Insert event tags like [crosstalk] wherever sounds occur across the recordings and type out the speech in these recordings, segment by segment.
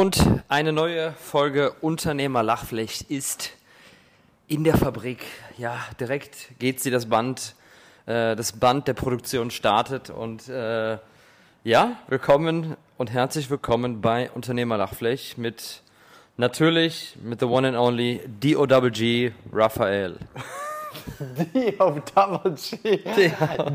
Und eine neue Folge Unternehmer Lachflecht ist in der Fabrik. Ja, direkt geht sie das Band, äh, das Band der Produktion startet und äh, ja, willkommen und herzlich willkommen bei Unternehmer Lachflecht mit natürlich mit the one and only D-O-G-G Raphael. D-O-G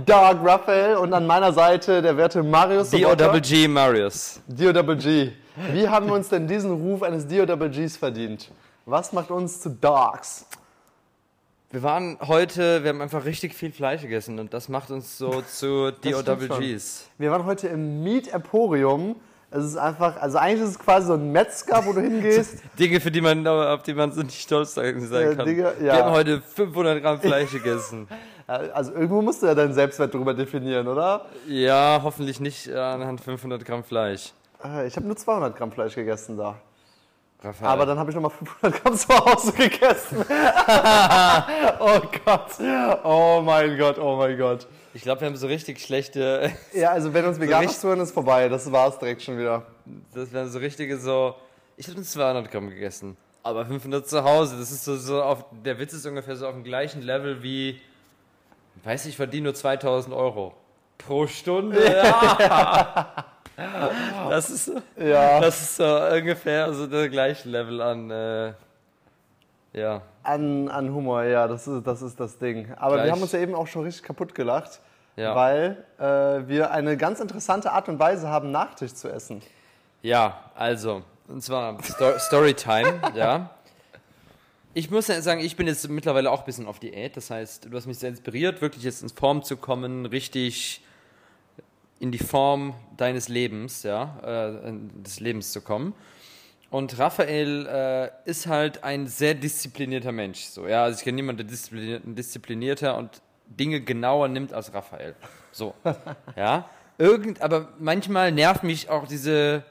Dog Raphael und an meiner Seite der werte Marius. D-O-G-G Marius. D-O-G. Wie haben wir uns denn diesen Ruf eines D-O-Gs verdient? Was macht uns zu Dogs? Wir waren heute, wir haben einfach richtig viel Fleisch gegessen und das macht uns so zu D-O-Gs. Wir waren heute im Meat Emporium. Es ist einfach, also eigentlich ist es quasi so ein Metzger, wo du hingehst. [laughs] Dinge, für die man, auf die man so nicht stolz sein kann. Dinge, ja. Wir haben heute 500 Gramm Fleisch gegessen. [laughs] Also irgendwo musst du ja deinen Selbstwert darüber definieren, oder? Ja, hoffentlich nicht anhand 500 Gramm Fleisch. Äh, ich habe nur 200 Gramm Fleisch gegessen da. Raphael. Aber dann habe ich nochmal 500 Gramm zu Hause gegessen. [laughs] oh Gott. Oh mein Gott, oh mein Gott. Ich glaube, wir haben so richtig schlechte. [laughs] ja, also wenn uns Veganer so zuhören, ist vorbei. Das war es direkt schon wieder. Das wären so richtige so. Ich habe nur 200 Gramm gegessen. Aber 500 zu Hause. Das ist so, so auf. Der Witz ist ungefähr so auf dem gleichen Level wie. Weiß ich, verdiene nur 2000 Euro. Pro Stunde. Ja. [laughs] Das ist, ja. das ist so ungefähr so der gleiche Level an, äh, ja. An, an Humor, ja, das ist, das ist das Ding. Aber Gleich. wir haben uns ja eben auch schon richtig kaputt gelacht, ja. weil äh, wir eine ganz interessante Art und Weise haben, Nachtisch zu essen. Ja, also, und zwar Sto Storytime, [laughs] ja. Ich muss ja sagen, ich bin jetzt mittlerweile auch ein bisschen auf Diät. Das heißt, du hast mich sehr inspiriert, wirklich jetzt in Form zu kommen, richtig in die Form deines Lebens, ja, äh, des Lebens zu kommen. Und Raphael äh, ist halt ein sehr disziplinierter Mensch. So, ja, also ich kenne niemanden, der disziplinier disziplinierter und Dinge genauer nimmt als Raphael. So, [laughs] ja. Irgend, aber manchmal nervt mich auch diese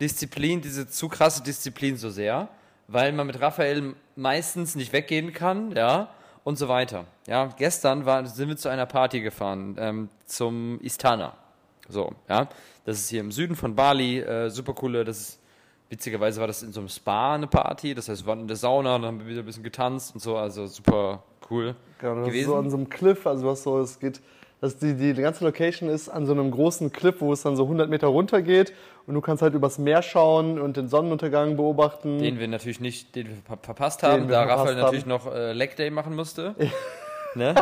Disziplin, diese zu krasse Disziplin so sehr, weil man mit Raphael meistens nicht weggehen kann, ja, und so weiter. Ja, gestern war, sind wir zu einer Party gefahren, ähm, zum Istana. So, ja. Das ist hier im Süden von Bali, äh, super coole, das ist, witzigerweise war das in so einem Spa eine Party, das heißt, wir waren in der Sauna, dann haben wir wieder ein bisschen getanzt und so, also super cool genau, das gewesen. Ist so an so einem Cliff, also was so, es geht, dass die, die, die ganze Location ist an so einem großen Cliff, wo es dann so 100 Meter runter geht und du kannst halt übers Meer schauen und den Sonnenuntergang beobachten. Den wir natürlich nicht, den wir verpasst haben, da Raphael natürlich noch äh, Leg Day machen musste. [laughs] ne?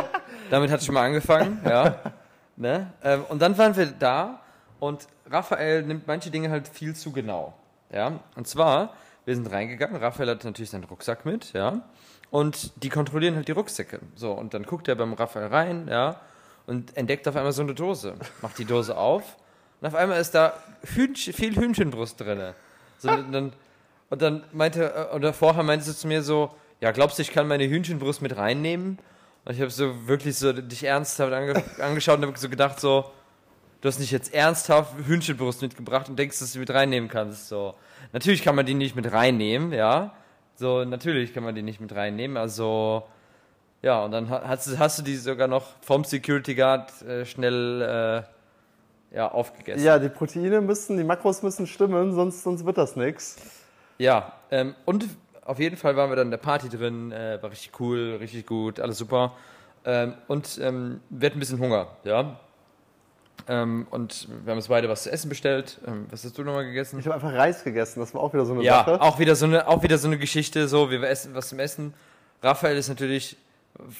Damit hat es schon mal angefangen, ja. [laughs] Ne? Ähm, und dann waren wir da und Raphael nimmt manche Dinge halt viel zu genau. Ja? Und zwar, wir sind reingegangen, Raphael hat natürlich seinen Rucksack mit, ja. Und die kontrollieren halt die Rucksäcke. So, und dann guckt er beim Raphael rein, ja, und entdeckt auf einmal so eine Dose. Macht die Dose auf und auf einmal ist da Hühnchen, viel Hühnchenbrust drin. So, und, dann, und dann meinte, oder vorher meinte sie zu mir so, ja, glaubst du, ich kann meine Hühnchenbrust mit reinnehmen? Und ich habe so wirklich so dich ernsthaft ange angeschaut und habe so gedacht, so, du hast nicht jetzt ernsthaft Hühnchenbrust mitgebracht und denkst, dass du mit reinnehmen kannst. So, natürlich kann man die nicht mit reinnehmen, ja. So, natürlich kann man die nicht mit reinnehmen. Also, ja, und dann hast, hast du die sogar noch vom Security Guard äh, schnell äh, ja, aufgegessen. Ja, die Proteine müssen, die Makros müssen stimmen, sonst, sonst wird das nichts. Ja, ähm, und auf jeden Fall waren wir dann in der Party drin, äh, war richtig cool, richtig gut, alles super. Ähm, und ähm, wir hatten ein bisschen Hunger, ja. Ähm, und wir haben uns beide was zu essen bestellt. Ähm, was hast du nochmal gegessen? Ich habe einfach Reis gegessen, das war auch wieder so eine ja, Sache. Ja, auch wieder so eine, auch wieder so eine Geschichte, so, wir essen was zum Essen. Raphael ist natürlich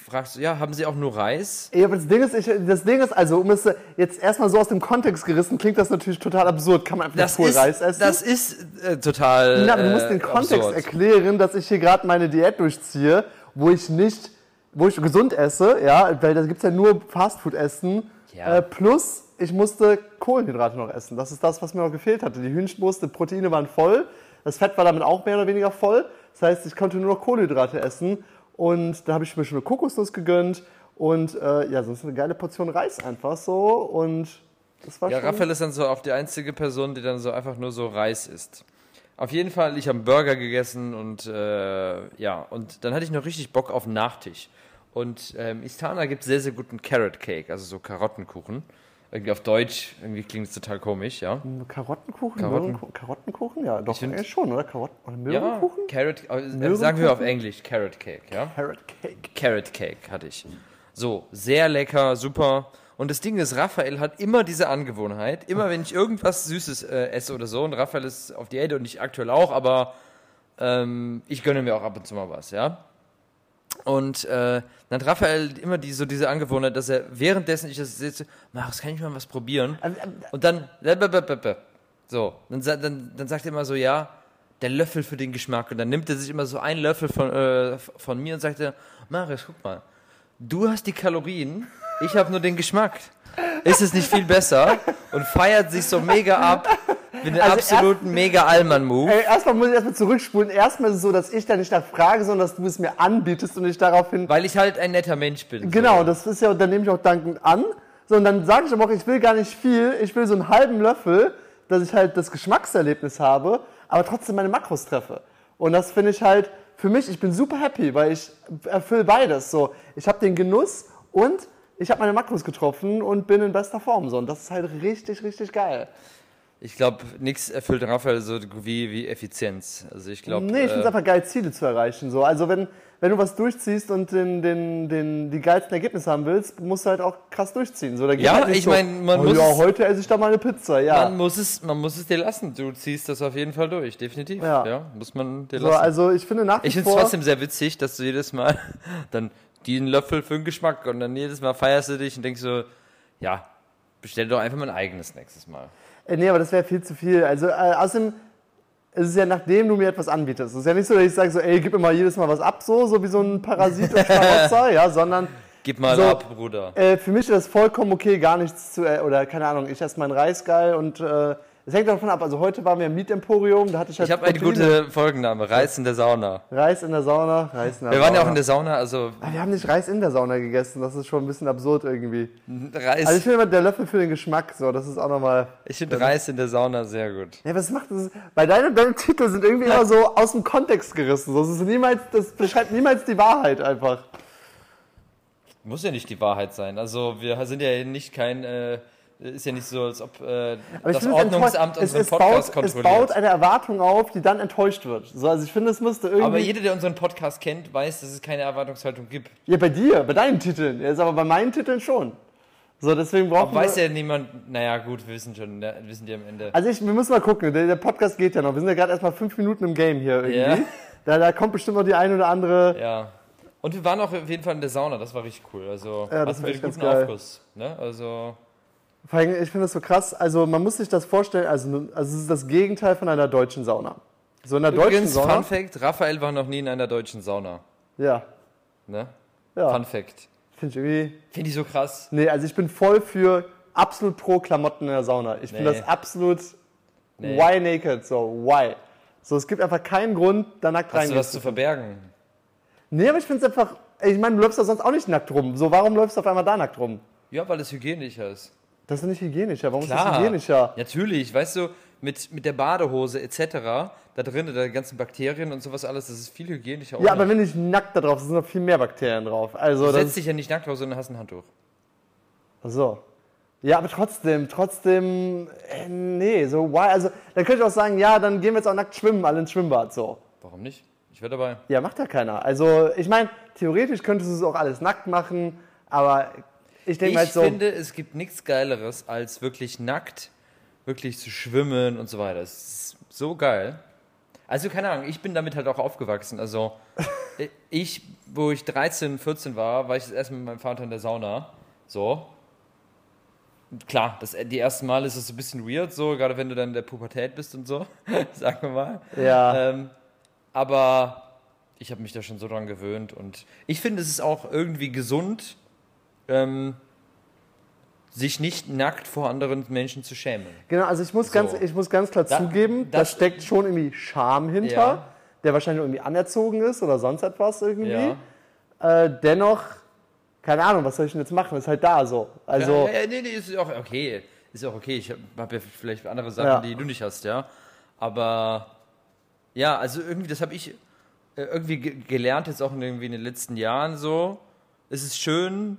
fragst du, ja, haben Sie auch nur Reis? Ja, aber das Ding ist, ich, das Ding ist also, um es jetzt erstmal so aus dem Kontext gerissen, klingt das natürlich total absurd. Kann man einfach das nur ist, Reis essen? Das ist äh, total. Na, du musst den äh, Kontext absurd. erklären, dass ich hier gerade meine Diät durchziehe, wo ich nicht, wo ich gesund esse, ja, weil da gibt es ja nur Fastfood-Essen. Ja. Äh, plus, ich musste Kohlenhydrate noch essen. Das ist das, was mir noch gefehlt hatte. Die Hühnchenbrust, die Proteine waren voll, das Fett war damit auch mehr oder weniger voll. Das heißt, ich konnte nur noch Kohlenhydrate essen. Und da habe ich mir schon eine Kokosnuss gegönnt und äh, ja, sonst eine geile Portion Reis einfach so. Und das war ja, schon. Raphael ist dann so auch die einzige Person, die dann so einfach nur so Reis isst. Auf jeden Fall, ich habe einen Burger gegessen und äh, ja, und dann hatte ich noch richtig Bock auf einen Nachtisch. Und ähm, Istana gibt sehr, sehr guten Carrot Cake, also so Karottenkuchen. Irgendwie auf Deutsch, irgendwie klingt es total komisch, ja. Karottenkuchen? Karotten. Karottenkuchen? Ja, doch, find, schon, oder? Karotten oder Möhrenkuchen? Ja, Carrot, äh, sagen wir auf Englisch, Carrot Cake, ja. Carrot Cake. Carrot Cake hatte ich. So, sehr lecker, super. Und das Ding ist, Raphael hat immer diese Angewohnheit, immer wenn ich irgendwas Süßes äh, esse oder so, und Raphael ist auf Diät und ich aktuell auch, aber ähm, ich gönne mir auch ab und zu mal was, ja. Und äh, dann hat Raphael immer die, so diese Angewohnheit, dass er währenddessen ich das sitze, Marius, kann ich mal was probieren? Ähm, ähm, und dann, so, dann, dann, dann sagt er immer so, ja, der Löffel für den Geschmack. Und dann nimmt er sich immer so einen Löffel von, äh, von mir und sagt er, Marius, guck mal, du hast die Kalorien, ich habe nur den Geschmack. Ist es nicht viel besser? Und feiert sich so mega ab einem also absoluten mega Allmann-Move. Erstmal muss ich erstmal zurückspulen. Erstmal ist es so, dass ich da nicht nach frage, sondern dass du es mir anbietest und ich daraufhin. Weil ich halt ein netter Mensch bin. Genau, so. das ist ja, dann nehme ich auch dankend an. So, und dann sage ich aber auch, ich will gar nicht viel, ich will so einen halben Löffel, dass ich halt das Geschmackserlebnis habe, aber trotzdem meine Makros treffe. Und das finde ich halt, für mich, ich bin super happy, weil ich erfülle beides. So, ich habe den Genuss und ich habe meine Makros getroffen und bin in bester Form. So. Und das ist halt richtig, richtig geil. Ich glaube, nichts erfüllt Raphael so wie, wie Effizienz. Also ich glaube. Nee, ich finde es äh, einfach geil, Ziele zu erreichen. So. Also wenn, wenn du was durchziehst und den, den, den, die geilsten Ergebnisse haben willst, musst du halt auch krass durchziehen. So, ja, halt ich meine, man oh, muss. Ja, heute esse ich da mal eine Pizza, ja. Man muss, es, man muss es dir lassen. Du ziehst das auf jeden Fall durch, definitiv. Ja, ja muss man dir lassen. So, also ich finde nach wie Ich finde es trotzdem sehr witzig, dass du jedes Mal [laughs] dann den Löffel für den Geschmack und dann jedes Mal feierst du dich und denkst so, ja, bestell doch einfach mal ein eigenes nächstes Mal. Äh, nee, aber das wäre viel zu viel. Also äh, außerdem es ist ja nachdem du mir etwas anbietest. Es ist ja nicht so, dass ich sage so, ey, gib mir mal jedes Mal was ab, so, so wie so ein Parasit und Schmarotzer, [laughs] ja, sondern Gib mal so, ab, Bruder. Äh, für mich ist das vollkommen okay, gar nichts zu, äh, oder keine Ahnung, ich esse meinen Reis geil und äh, es hängt davon ab. Also heute waren wir im Meat Emporium, da hatte ich halt Ich habe eine gute Folgenname, Reis in der Sauna. Reis in der Sauna, Reis in der Wir Sauna. waren ja auch in der Sauna, also. Aber wir haben nicht Reis in der Sauna gegessen, das ist schon ein bisschen absurd irgendwie. Reis. Also ich finde immer der Löffel für den Geschmack, so, das ist auch nochmal. Ich finde Reis in der Sauna sehr gut. Ja, was macht das? Bei deinen, deine Titel sind irgendwie immer so aus dem Kontext gerissen. Das, ist niemals, das beschreibt niemals die Wahrheit einfach. Muss ja nicht die Wahrheit sein. Also wir sind ja nicht kein. Äh ist ja nicht so, als ob äh, das Ordnungsamt unseren es, Podcast baut, kontrolliert. Es baut eine Erwartung auf, die dann enttäuscht wird. So, also ich finde, es müsste irgendwie... Aber jeder, der unseren Podcast kennt, weiß, dass es keine Erwartungshaltung gibt. Ja, bei dir, bei deinen Titeln. Jetzt aber bei meinen Titeln schon. So, deswegen brauchen aber weiß ja niemand, naja gut, wir wissen schon, wir wissen die am Ende. Also ich, wir müssen mal gucken, der, der Podcast geht ja noch. Wir sind ja gerade erst mal fünf Minuten im Game hier irgendwie. Yeah. Da, da kommt bestimmt noch die eine oder andere... Ja. Und wir waren auch auf jeden Fall in der Sauna, das war richtig cool. Also ja, das hatten wir einen guten Aufguss. Ne? Also vor allem, ich finde das so krass. Also man muss sich das vorstellen, also, also es ist das Gegenteil von einer deutschen Sauna. So in der Übrigens, deutschen Sauna. Fun Fact, Raphael war noch nie in einer deutschen Sauna. Ja. Ne? Ja. Fun Fact. Finde ich irgendwie. Finde ich so krass. Nee, also ich bin voll für absolut pro Klamotten in der Sauna. Ich nee. finde das absolut nee. why naked, so why. So, es gibt einfach keinen Grund, da nackt rein. Hast du was zu verbergen? Nee, aber ich finde es einfach, ich meine, du läufst da sonst auch nicht nackt rum. So, warum läufst du auf einmal da nackt rum? Ja, weil es hygienischer ist. Das ist nicht hygienischer. Warum Klar, ist das hygienischer? Natürlich, weißt du, mit, mit der Badehose etc., da drin, da ganzen Bakterien und sowas alles, das ist viel hygienischer. Ja, aber wenn ich nackt da drauf, sind noch viel mehr Bakterien drauf. Also, du setzt dich ja nicht nackt drauf, sondern hast ein Handtuch. Ach so. Ja, aber trotzdem, trotzdem, äh, nee, so, why? Also, dann könnte ich auch sagen, ja, dann gehen wir jetzt auch nackt schwimmen, alle ins Schwimmbad, so. Warum nicht? Ich wäre dabei. Ja, macht ja keiner. Also, ich meine, theoretisch könntest du es auch alles nackt machen, aber ich denke halt so. Ich finde, es gibt nichts Geileres, als wirklich nackt, wirklich zu schwimmen und so weiter. Das ist so geil. Also, keine Ahnung, ich bin damit halt auch aufgewachsen. Also, [laughs] ich, wo ich 13, 14 war, war ich das erste Mal mit meinem Vater in der Sauna. So. Klar, das, die ersten Mal ist es ein bisschen weird, so, gerade wenn du dann in der Pubertät bist und so, [laughs] sagen wir mal. Ja. Ähm, aber ich habe mich da schon so dran gewöhnt und ich finde, es ist auch irgendwie gesund, ähm, sich nicht nackt vor anderen Menschen zu schämen. Genau, also ich muss, so. ganz, ich muss ganz klar da, zugeben, da steckt schon irgendwie Scham hinter, ja. der wahrscheinlich irgendwie anerzogen ist oder sonst etwas irgendwie. Ja. Äh, dennoch, keine Ahnung, was soll ich denn jetzt machen? Ist halt da so. Also, ja, ja, nee, nee, ist auch okay. Ist auch okay. Ich habe hab ja vielleicht andere Sachen, die du nicht hast, ja. Aber ja, also irgendwie, das habe ich äh, irgendwie gelernt, jetzt auch irgendwie in den letzten Jahren so. Es ist schön,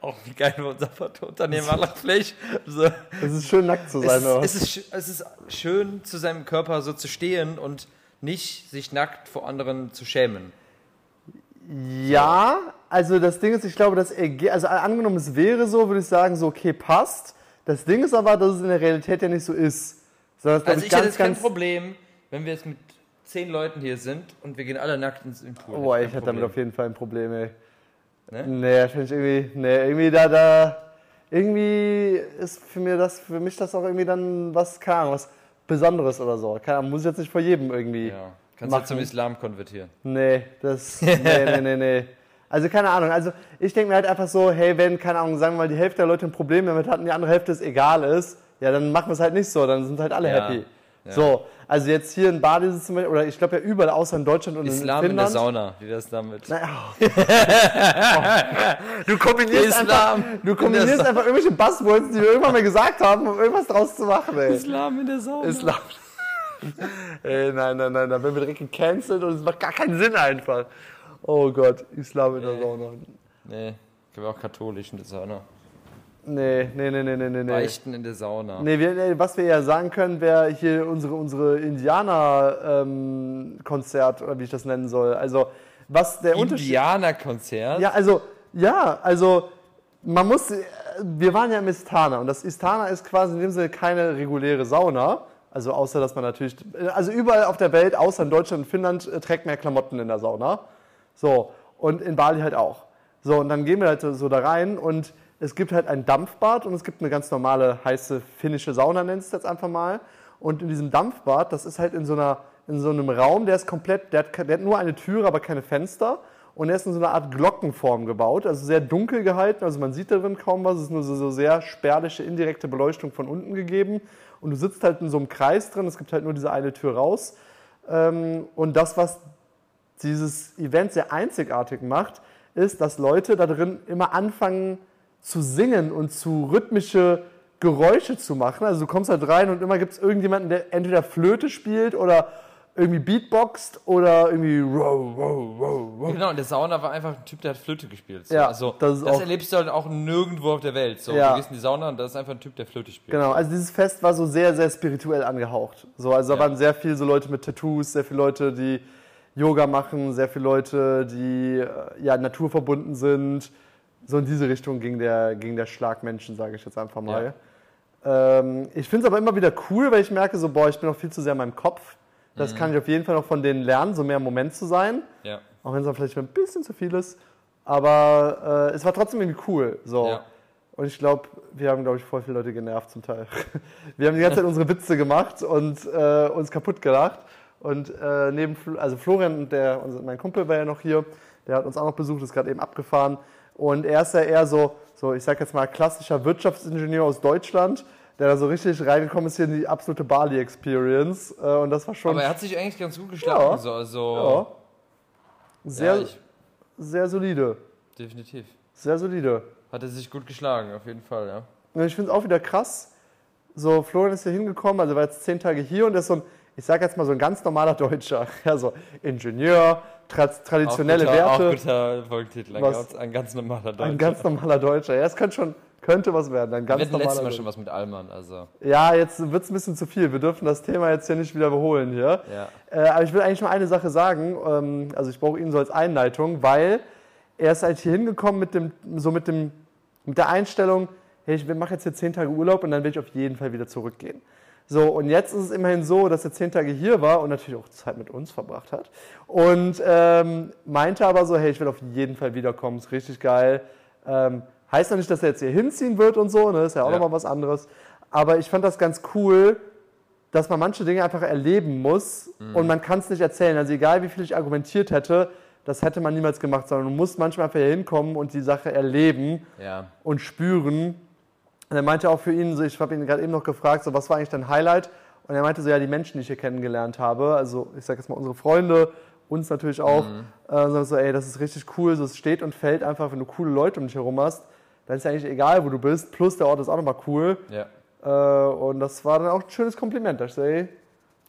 Auch wie geil wir unser Unternehmen Wallachfleisch. So. Es ist schön nackt zu sein. Es, es, ist, es ist schön zu seinem Körper so zu stehen und nicht sich nackt vor anderen zu schämen. Ja, also das Ding ist, ich glaube, dass also angenommen es wäre so, würde ich sagen, so okay, passt. Das Ding ist aber, dass es in der Realität ja nicht so ist. Sondern also ich, ich hätte jetzt kein Problem, wenn wir jetzt mit zehn Leuten hier sind und wir gehen alle nackt ins Pool. Boah, ich hätte damit auf jeden Fall ein Problem, ey. Ne? Nee, finde ich irgendwie, nee, irgendwie da, da, irgendwie ist für, mir das, für mich das auch irgendwie dann was, keine Ahnung, was Besonderes oder so. Keine Ahnung, muss ich jetzt nicht vor jedem irgendwie. Ja. Kannst machen. du zum Islam konvertieren? Nee, das, nee, nee, nee, nee. Also keine Ahnung, also ich denke mir halt einfach so, hey, wenn, keine Ahnung, sagen wir mal, die Hälfte der Leute ein Problem damit hatten, die andere Hälfte es egal ist, ja, dann machen wir es halt nicht so, dann sind halt alle ja. happy. Ja. So, also jetzt hier in Bali ist es zum Beispiel, oder ich glaube ja überall außer in Deutschland und Islam in Finnland. Islam in der Sauna, wie das damit? Naja. oh. [laughs] Du kombinierst Islam einfach, du kombinierst einfach irgendwelche Buzzwords, die wir irgendwann mal gesagt haben, um irgendwas draus zu machen, ey. Islam in der Sauna. Islam. [laughs] ey, nein, nein, nein, da werden wir direkt gecancelt und es macht gar keinen Sinn einfach. Oh Gott, Islam in der Sauna. Nee, ich bin auch katholisch in der Sauna. Nee, nee, nee, nee, nee, nee. Beichten in der Sauna. Nee, wir, was wir ja sagen können, wäre hier unsere, unsere Indianer-Konzert, ähm, oder wie ich das nennen soll. Also, was der Unterschied... Indianer-Konzert? Ja, also, ja, also, man muss... Wir waren ja im Istana und das Istana ist quasi in dem Sinne keine reguläre Sauna. Also außer, dass man natürlich... Also überall auf der Welt, außer in Deutschland und Finnland, äh, trägt man Klamotten in der Sauna. So, und in Bali halt auch. So, und dann gehen wir halt so da rein und es gibt halt ein Dampfbad und es gibt eine ganz normale heiße finnische Sauna, nennst du jetzt einfach mal. Und in diesem Dampfbad, das ist halt in so, einer, in so einem Raum, der ist komplett, der hat, der hat nur eine Türe, aber keine Fenster. Und er ist in so einer Art Glockenform gebaut, also sehr dunkel gehalten, also man sieht darin kaum was, es ist nur so, so sehr spärliche, indirekte Beleuchtung von unten gegeben. Und du sitzt halt in so einem Kreis drin, es gibt halt nur diese eine Tür raus. Ähm, und das, was dieses Event sehr einzigartig macht, ist, dass Leute da drin immer anfangen, zu singen und zu rhythmische Geräusche zu machen. Also du kommst halt rein und immer gibt es irgendjemanden, der entweder Flöte spielt oder irgendwie Beatboxt oder irgendwie row, row, row, row. Genau, und der Sauna war einfach ein Typ, der hat Flöte gespielt. So. Ja, also das, das erlebst du halt auch nirgendwo auf der Welt. So, ja. Du gehst in die Sauna und da ist einfach ein Typ, der Flöte spielt. Genau, also dieses Fest war so sehr, sehr spirituell angehaucht. So, also da ja. waren sehr viele so Leute mit Tattoos, sehr viele Leute, die Yoga machen, sehr viele Leute, die äh, ja naturverbunden sind so in diese Richtung ging der, ging der Schlag Menschen, sage ich jetzt einfach mal. Ja. Ähm, ich finde es aber immer wieder cool, weil ich merke so, boah, ich bin noch viel zu sehr in meinem Kopf. Das mhm. kann ich auf jeden Fall noch von denen lernen, so mehr im Moment zu sein. Ja. Auch wenn es dann vielleicht ein bisschen zu viel ist. Aber äh, es war trotzdem irgendwie cool. So. Ja. Und ich glaube, wir haben, glaube ich, voll viele Leute genervt zum Teil. [laughs] Wir haben die ganze Zeit [laughs] unsere Witze gemacht und äh, uns kaputt gelacht. Und äh, neben, also Florian, der, mein Kumpel war ja noch hier, der hat uns auch noch besucht, ist gerade eben abgefahren. Und er ist ja eher so, so ich sag jetzt mal, klassischer Wirtschaftsingenieur aus Deutschland, der da so richtig reingekommen ist hier in die absolute Bali-Experience. Äh, und das war schon. Aber er hat sich eigentlich ganz gut geschlagen. Ja. So, also ja. Sehr, ja, sehr solide. Definitiv. Sehr solide. Hat er sich gut geschlagen, auf jeden Fall, ja. Ich finde es auch wieder krass. So, Florian ist hier hingekommen, also war jetzt zehn Tage hier und er ist so ein, ich sag jetzt mal so ein ganz normaler Deutscher. [laughs] Ja, so Ingenieur, tra traditionelle auch guter, Werte. Auch guter Folgetitel, was, ein ganz normaler Deutscher. Ein ganz normaler Deutscher. Ja, es könnte schon könnte was werden. Ein ganz Wir hatten letztes Mal schon was mit Allmann. Also. Ja, jetzt wird es ein bisschen zu viel. Wir dürfen das Thema jetzt hier nicht wieder überholen hier. Ja. Äh, aber ich will eigentlich nur eine Sache sagen. Ähm, also ich brauche ihn so als Einleitung, weil er ist halt hier hingekommen mit, dem, so mit, dem, mit der Einstellung, hey, ich mache jetzt hier zehn Tage Urlaub und dann will ich auf jeden Fall wieder zurückgehen. So, und jetzt ist es immerhin so, dass er zehn Tage hier war und natürlich auch Zeit mit uns verbracht hat. Und ähm, meinte aber so, hey, ich will auf jeden Fall wiederkommen, ist richtig geil. Ähm, heißt noch nicht, dass er jetzt hier hinziehen wird und so, ne? ist ja auch ja. nochmal was anderes. Aber ich fand das ganz cool, dass man manche Dinge einfach erleben muss mhm. und man kann es nicht erzählen. Also egal, wie viel ich argumentiert hätte, das hätte man niemals gemacht, sondern du musst manchmal einfach hier hinkommen und die Sache erleben ja. und spüren. Und er meinte auch für ihn, so, ich habe ihn gerade eben noch gefragt, so, was war eigentlich dein Highlight? Und er meinte so, ja, die Menschen, die ich hier kennengelernt habe, also ich sage jetzt mal unsere Freunde, uns natürlich auch, mhm. äh, so, ey, das ist richtig cool, so, es steht und fällt einfach, wenn du coole Leute um dich herum hast, dann ist ja eigentlich egal, wo du bist, plus der Ort ist auch nochmal cool. Ja. Äh, und das war dann auch ein schönes Kompliment, ich sage, ey,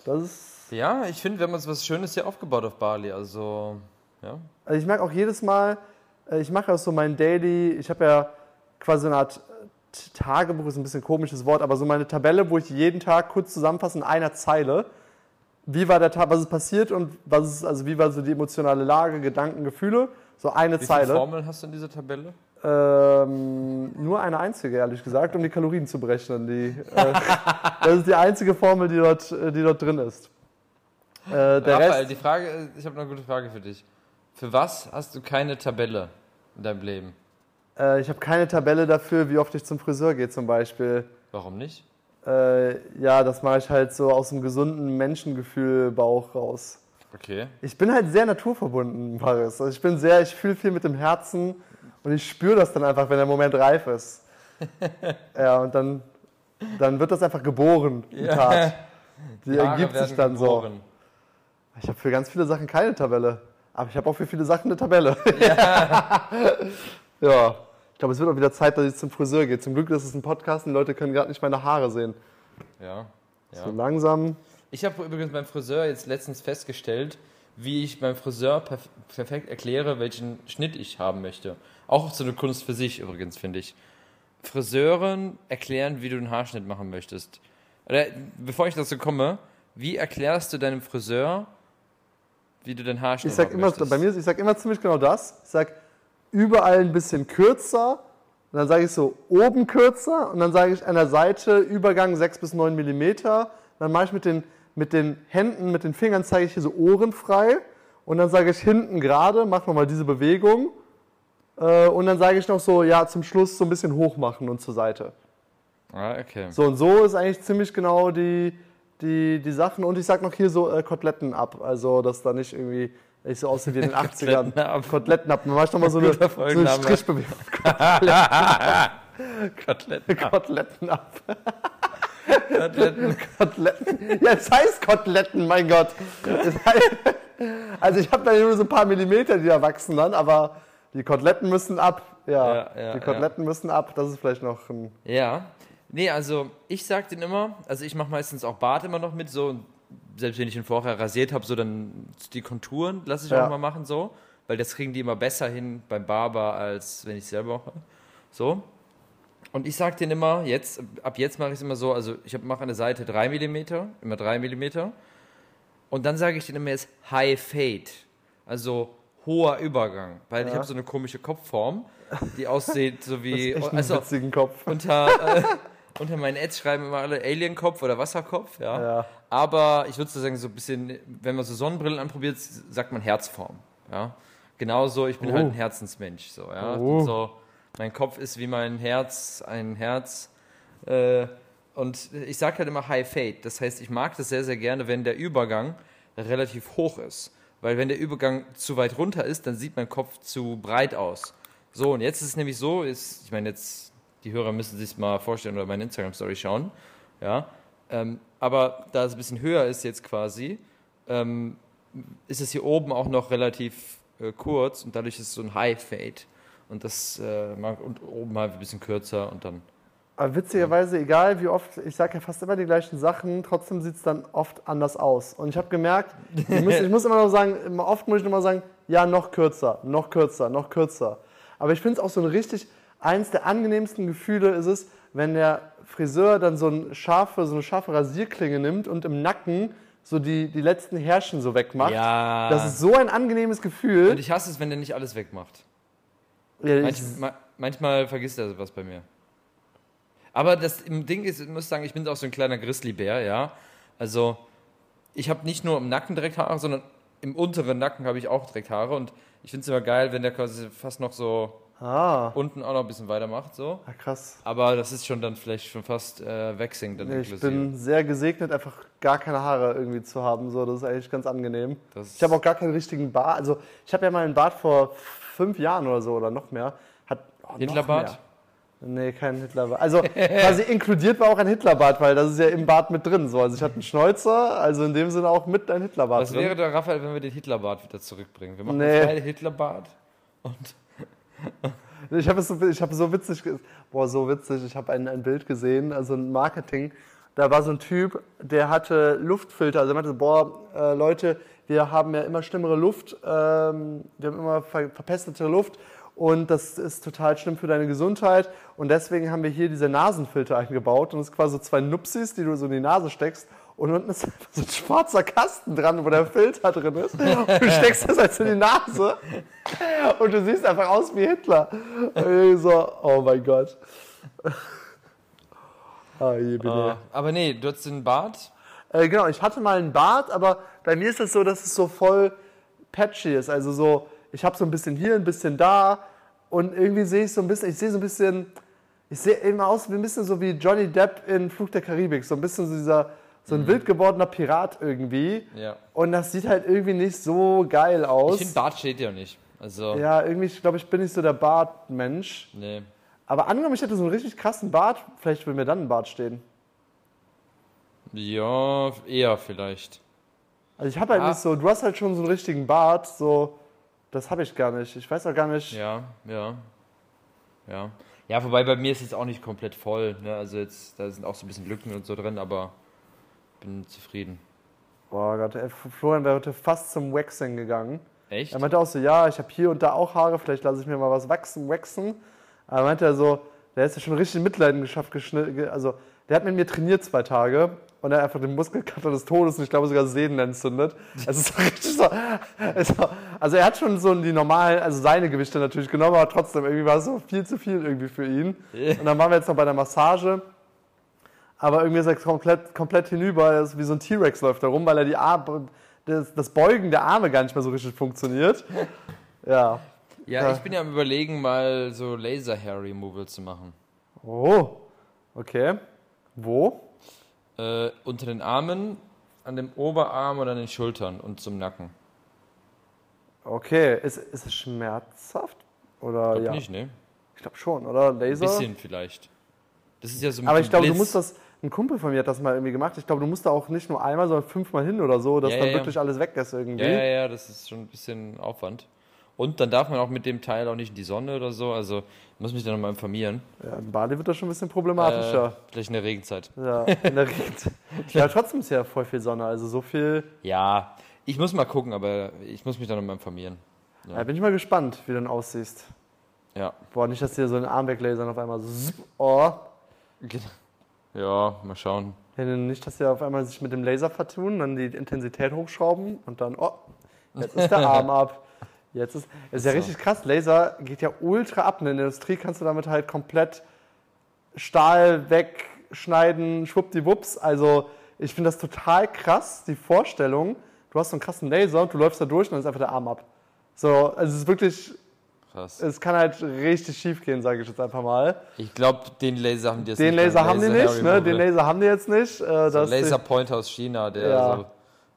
das ist... Ja, ich finde, wir haben uns was Schönes hier aufgebaut auf Bali, also, ja. Also ich merke auch jedes Mal, äh, ich mache ja so mein Daily, ich habe ja quasi eine Art Tagebuch, ist ein bisschen ein komisches Wort, aber so meine Tabelle, wo ich jeden Tag kurz zusammenfasse in einer Zeile, wie war der Tag, was ist passiert und was ist, also wie war so die emotionale Lage, Gedanken, Gefühle. So eine Wie Zeile. viele Formeln hast du in dieser Tabelle? Ähm, nur eine einzige, ehrlich gesagt, um die Kalorien zu berechnen. Die, äh, [laughs] das ist die einzige Formel, die dort, äh, die dort drin ist. Äh, Raphael, Rest, die Frage, ich habe eine gute Frage für dich. Für was hast du keine Tabelle in deinem Leben? Äh, ich habe keine Tabelle dafür, wie oft ich zum Friseur gehe zum Beispiel. Warum nicht? Äh, ja, das mache ich halt so aus einem gesunden Menschengefühl Bauch raus. Okay. Ich bin halt sehr naturverbunden, Paris. Also ich bin sehr, ich fühle viel mit dem Herzen und ich spüre das dann einfach, wenn der Moment reif ist. [laughs] ja, und dann, dann wird das einfach geboren, die ja. Tat. Die Jahre ergibt sich dann geboren. so. Ich habe für ganz viele Sachen keine Tabelle. Aber ich habe auch für viele Sachen eine Tabelle. Ja. [laughs] ja. Ich glaube, es wird auch wieder Zeit, dass ich zum Friseur gehe. Zum Glück ist es ein Podcast und die Leute können gerade nicht meine Haare sehen. Ja. ja. So langsam. Ich habe übrigens beim Friseur jetzt letztens festgestellt, wie ich beim Friseur perf perfekt erkläre, welchen Schnitt ich haben möchte. Auch so eine Kunst für sich übrigens, finde ich. Friseuren erklären, wie du einen Haarschnitt machen möchtest. Oder, bevor ich dazu komme, wie erklärst du deinem Friseur, wie du den Haarschnitt ich sag immer, möchtest? Bei mir, ich sage immer ziemlich genau das. Ich sage überall ein bisschen kürzer. Und dann sage ich so oben kürzer. Und dann sage ich an der Seite Übergang 6 bis 9 Millimeter. Dann mache ich mit den mit den Händen, mit den Fingern zeige ich hier so Ohren frei und dann sage ich hinten gerade, mach nochmal diese Bewegung äh, und dann sage ich noch so, ja, zum Schluss so ein bisschen hoch machen und zur Seite. Ah, okay. So und so ist eigentlich ziemlich genau die, die, die Sachen und ich sage noch hier so äh, Koteletten ab, also dass da nicht irgendwie ich so aussehe wie in den 80ern. Koteletten ab. Mache ich nochmal so eine, so eine Strichbewegung. Koteletten ab. Koteletten ab. Koteletten. Koteletten. Ja, es heißt Koteletten, mein Gott. also ich habe da nur so ein paar Millimeter, die da wachsen dann, aber die Koteletten müssen ab. Ja, ja, ja die Koteletten ja. müssen ab. Das ist vielleicht noch ein... Ja. Nee, also ich sag den immer, also ich mache meistens auch Bart immer noch mit so, selbst wenn ich ihn vorher rasiert habe, so dann die Konturen lasse ich auch mal machen so, weil das kriegen die immer besser hin beim Barber, als wenn ich selber mache. So. Und ich sage denen immer, jetzt, ab jetzt mache ich es immer so, also ich mache an der Seite 3 mm, immer 3 mm. Und dann sage ich denen immer jetzt High Fade, also hoher Übergang, weil ja. ich habe so eine komische Kopfform, die aussieht so wie [laughs] das ist echt also Kopf. Unter, äh, [laughs] unter meinen Ads schreiben immer alle Alien-Kopf oder Wasserkopf, ja. ja. Aber ich würde so sagen, so ein bisschen, wenn man so Sonnenbrillen anprobiert, sagt man Herzform, ja. Genauso, ich bin oh. halt ein Herzensmensch, so, ja. Oh. So, mein Kopf ist wie mein Herz, ein Herz. Äh, und ich sage halt immer High Fade. Das heißt, ich mag das sehr, sehr gerne, wenn der Übergang relativ hoch ist. Weil wenn der Übergang zu weit runter ist, dann sieht mein Kopf zu breit aus. So, und jetzt ist es nämlich so, ist, ich meine, jetzt, die Hörer müssen sich mal vorstellen oder meine Instagram-Story schauen. Ja, ähm, aber da es ein bisschen höher ist jetzt quasi, ähm, ist es hier oben auch noch relativ äh, kurz und dadurch ist es so ein High Fade. Und das äh, und oben halt ein bisschen kürzer und dann. Aber witzigerweise, egal wie oft, ich sage ja fast immer die gleichen Sachen, trotzdem sieht es dann oft anders aus. Und ich habe gemerkt, ich muss, ich muss, immer noch sagen, oft muss ich immer sagen, ja, noch kürzer, noch kürzer, noch kürzer. Aber ich finde es auch so ein richtig, eins der angenehmsten Gefühle ist es, wenn der Friseur dann so, ein scharfe, so eine scharfe Rasierklinge nimmt und im Nacken so die, die letzten Härchen so wegmacht. Ja. Das ist so ein angenehmes Gefühl. Und ich hasse es, wenn der nicht alles wegmacht. Ja, Manch, ma, manchmal vergisst er was bei mir. Aber das Ding ist, ich muss sagen, ich bin auch so ein kleiner Grizzlybär, ja. Also, ich habe nicht nur im Nacken direkt Haare, sondern im unteren Nacken habe ich auch direkt Haare. Und ich finde es immer geil, wenn der quasi fast noch so ah. unten auch noch ein bisschen weitermacht. So. Ja, krass. Aber das ist schon dann vielleicht schon fast äh, Waxing dann Ich bin sehr gesegnet, einfach gar keine Haare irgendwie zu haben. So, das ist eigentlich ganz angenehm. Das ich habe auch gar keinen richtigen Bart. Also, ich habe ja mal einen Bart vor fünf Jahren oder so oder noch mehr. Hat, oh, Hitlerbart? Nee, kein Hitlerbart. Also [laughs] quasi inkludiert war auch ein Hitlerbart, weil das ist ja im Bart mit drin. So. Also ich hatte einen Schnäuzer, also in dem Sinne auch mit ein Hitlerbart. Was wäre der Raphael, wenn wir den Hitlerbart wieder zurückbringen? Wir machen nee. einen Hitlerbart und. Ich habe so, hab so witzig, boah, so witzig, ich habe ein, ein Bild gesehen, also ein Marketing. Da war so ein Typ, der hatte Luftfilter. Also er meinte, boah, äh, Leute, wir haben ja immer schlimmere Luft, ähm, wir haben immer ver verpestete Luft und das ist total schlimm für deine Gesundheit. Und deswegen haben wir hier diese Nasenfilter eingebaut und es ist quasi so zwei Nupsis, die du so in die Nase steckst. Und unten ist einfach so ein schwarzer Kasten dran, wo der Filter drin ist. Und du steckst das jetzt in die Nase und du siehst einfach aus wie Hitler. So, oh mein Gott. Ah, hier bin ah, aber nee, du hast den Bart? Äh, genau, ich hatte mal einen Bart, aber bei mir ist es so, dass es so voll patchy ist. Also so, ich habe so ein bisschen hier, ein bisschen da und irgendwie sehe ich so ein bisschen, ich sehe so ein bisschen, ich sehe eben aus wie ein bisschen so wie Johnny Depp in Flug der Karibik, so ein bisschen so dieser, so ein mhm. wild gewordener Pirat irgendwie. Ja. Und das sieht halt irgendwie nicht so geil aus. Ich finde, Bart steht ja nicht. Also ja, irgendwie, ich glaube, ich bin nicht so der Bartmensch. Nee. Aber angenommen, ich hätte so einen richtig krassen Bart, vielleicht würde mir dann ein Bart stehen. Ja, eher vielleicht. Also ich habe halt ah. nicht so, du hast halt schon so einen richtigen Bart, so das habe ich gar nicht. Ich weiß auch gar nicht. Ja, ja. Ja. Ja, wobei bei mir ist es auch nicht komplett voll. Ne? Also jetzt, da sind auch so ein bisschen Lücken und so drin, aber bin zufrieden. Boah Gott, ey, Florian wäre heute fast zum Waxing gegangen. Echt? Er meinte auch so, ja, ich habe hier und da auch Haare, vielleicht lasse ich mir mal was wachsen, waxen. Aber meinte er so, der ist ja schon richtig in Mitleidenschaft geschnitten. Also, der hat mit mir trainiert zwei Tage und er hat einfach den Muskelkater des Todes und ich glaube sogar Sehnen entzündet. Es ist [laughs] richtig so, also er hat schon so die normalen, also seine Gewichte natürlich genommen, aber trotzdem irgendwie war es so viel zu viel irgendwie für ihn. [laughs] Und dann waren wir jetzt noch bei der Massage. Aber irgendwie ist er komplett, komplett hinüber, er ist wie so ein T-Rex läuft da rum, weil er die Arme, das, das Beugen der Arme gar nicht mehr so richtig funktioniert. [laughs] Ja. Ja, ich bin ja am überlegen, mal so Laser-Hair-Removal zu machen. Oh, okay. Wo? Äh, unter den Armen, an dem Oberarm und an den Schultern und zum Nacken. Okay, ist, ist es schmerzhaft? Oder ich ja? nicht, ne? Ich glaube schon, oder? Laser? Ein bisschen vielleicht. Das ist ja so Aber ich glaube, du musst das. Ein Kumpel von mir hat das mal irgendwie gemacht. Ich glaube, du musst da auch nicht nur einmal, sondern fünfmal hin oder so, dass ja, dann ja, wirklich alles weg ist irgendwie. Ja, ja, ja, das ist schon ein bisschen Aufwand. Und dann darf man auch mit dem Teil auch nicht in die Sonne oder so. Also muss mich da nochmal informieren. Ja, in Bali wird das schon ein bisschen problematischer. Äh, vielleicht in der Regenzeit. Ja, in der Regenzeit. [laughs] ja, trotzdem ist ja voll viel Sonne, also so viel. Ja, ich muss mal gucken, aber ich muss mich da nochmal informieren. Ja. ja. bin ich mal gespannt, wie du dann aussiehst. Ja. Boah, nicht, dass dir so ein Arm weglasern auf einmal so. Oh. Ja, mal schauen. Ja, nicht, dass sie auf einmal sich mit dem Laser vertun, dann die Intensität hochschrauben und dann, oh, jetzt ist der Arm ab. Jetzt ist, ist ja so. richtig krass. Laser geht ja ultra ab. In der Industrie kannst du damit halt komplett Stahl wegschneiden, schwuppdiwupps. Also ich finde das total krass, die Vorstellung. Du hast so einen krassen Laser und du läufst da durch und dann ist einfach der Arm ab. So, also es ist wirklich. Krass. Es kann halt richtig schief gehen, sage ich jetzt einfach mal. Ich glaube, den Laser haben die jetzt den nicht. Laser haben Laser die nicht, ne? Den Laser haben die jetzt nicht. Äh, so Laser Point aus China, der ja. so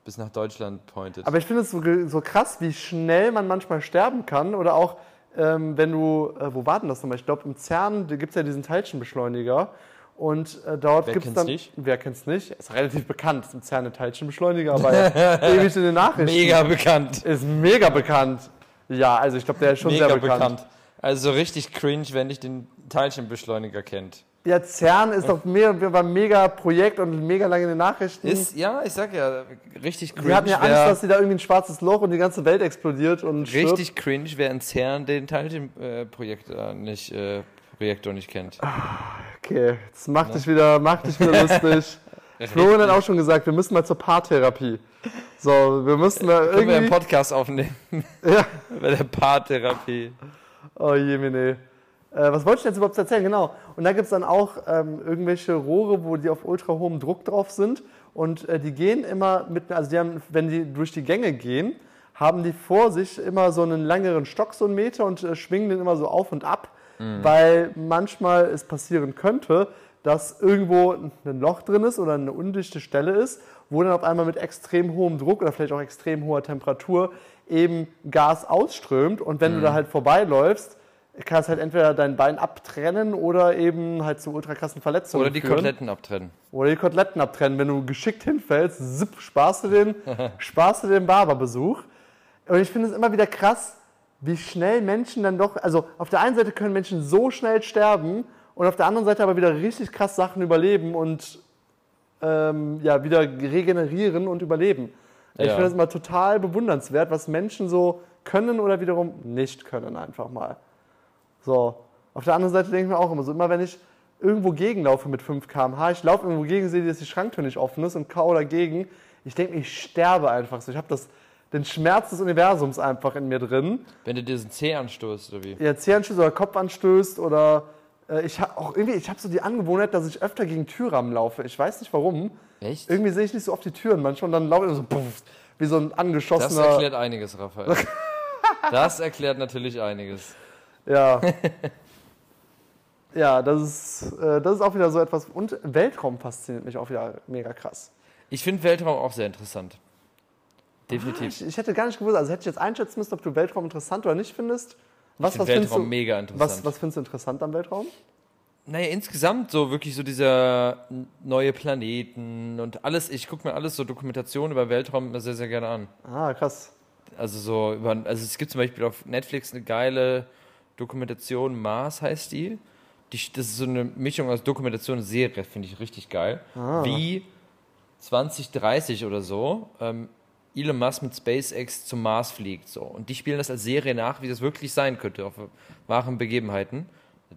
bis nach Deutschland pointet. Aber ich finde es so, so, krass, wie schnell man manchmal sterben kann. Oder auch, ähm, wenn du, äh, wo war denn das nochmal? Ich glaube, im CERN gibt es ja diesen Teilchenbeschleuniger. Und äh, dort gibt es dann. Nicht? Wer kennt es nicht? Ist relativ bekannt, im CERN ein Teilchenbeschleuniger, aber [laughs] ewig in den Nachrichten. Mega bekannt. Ist mega bekannt. Ja, also ich glaube, der ist schon mega sehr bekannt. bekannt. Also richtig cringe, wenn ich den Teilchenbeschleuniger kennt. Ja, CERN ist doch war ein mega Projekt und mega lange in den Nachrichten. Ist, ja, ich sag ja, richtig cringe. Wir hatten ja Angst, dass sie da irgendwie ein schwarzes Loch und die ganze Welt explodiert und Richtig stirbt. cringe, wer in CERN den Teilchenprojektor äh, nicht, äh, Projektor nicht kennt. Okay, das macht ja. dich wieder, macht dich wieder [laughs] lustig. Florian hat auch schon gesagt, wir müssen mal zur Paartherapie. So, wir müssen da irgendwie... Können wir einen Podcast aufnehmen? Ja. [laughs] Bei der Paartherapie. Oh je, Mene. Äh, was wollte ich jetzt überhaupt erzählen? Genau. Und da gibt es dann auch ähm, irgendwelche Rohre, wo die auf ultra hohem Druck drauf sind. Und äh, die gehen immer mit, also die haben, wenn die durch die Gänge gehen, haben die vor sich immer so einen längeren Stock, so einen Meter, und äh, schwingen den immer so auf und ab, mhm. weil manchmal es passieren könnte, dass irgendwo ein Loch drin ist oder eine undichte Stelle ist, wo dann auf einmal mit extrem hohem Druck oder vielleicht auch extrem hoher Temperatur eben Gas ausströmt. Und wenn mhm. du da halt vorbeiläufst, kannst halt entweder dein Bein abtrennen oder eben halt zu ultra krassen Verletzungen Oder die führen. Koteletten abtrennen. Oder die Koteletten abtrennen. Wenn du geschickt hinfällst, zipp, sparst du den, [laughs] sparst du den Barberbesuch. Und ich finde es immer wieder krass, wie schnell Menschen dann doch, also auf der einen Seite können Menschen so schnell sterben und auf der anderen Seite aber wieder richtig krass Sachen überleben und ähm, ja, wieder regenerieren und überleben. Ja. Ich finde es immer total bewundernswert, was Menschen so können oder wiederum nicht können, einfach mal. So. Auf der anderen Seite denke ich mir auch immer so, immer wenn ich irgendwo gegenlaufe mit 5 km/h, ich laufe irgendwo gegen, sehe, dass die Schranktür nicht offen ist und kau dagegen, ich denke, ich sterbe einfach so. Ich habe das den Schmerz des Universums einfach in mir drin. Wenn du diesen Zeh anstößt, oder wie? Ja, Zeh anstößt oder Kopf anstößt oder ich habe auch irgendwie, ich habe so die Angewohnheit, dass ich öfter gegen Türrahmen laufe. Ich weiß nicht warum. Echt? Irgendwie sehe ich nicht so oft die Türen manchmal und dann laufe ich so puff, wie so ein angeschossener. Das erklärt einiges, Raphael. [laughs] das erklärt natürlich einiges. Ja. [laughs] ja, das ist, äh, das ist auch wieder so etwas. Und Weltraum fasziniert mich auch wieder mega krass. Ich finde Weltraum auch sehr interessant. Definitiv. Ich, ich, hätte gar nicht gewusst, also hätte ich jetzt einschätzen müssen, ob du Weltraum interessant oder nicht findest. Was, ich was Weltraum du, mega interessant. Was, was findest du interessant am Weltraum? Naja, insgesamt so wirklich so dieser neue Planeten und alles. Ich gucke mir alles so Dokumentationen über Weltraum sehr, sehr gerne an. Ah, krass. Also so über, also es gibt zum Beispiel auf Netflix eine geile Dokumentation, Mars heißt die. die das ist so eine Mischung aus Dokumentation und Serie, finde ich richtig geil. Ah. Wie 2030 oder so ähm, Elon Musk mit SpaceX zum Mars fliegt. So. Und die spielen das als Serie nach, wie das wirklich sein könnte, auf wahren Begebenheiten.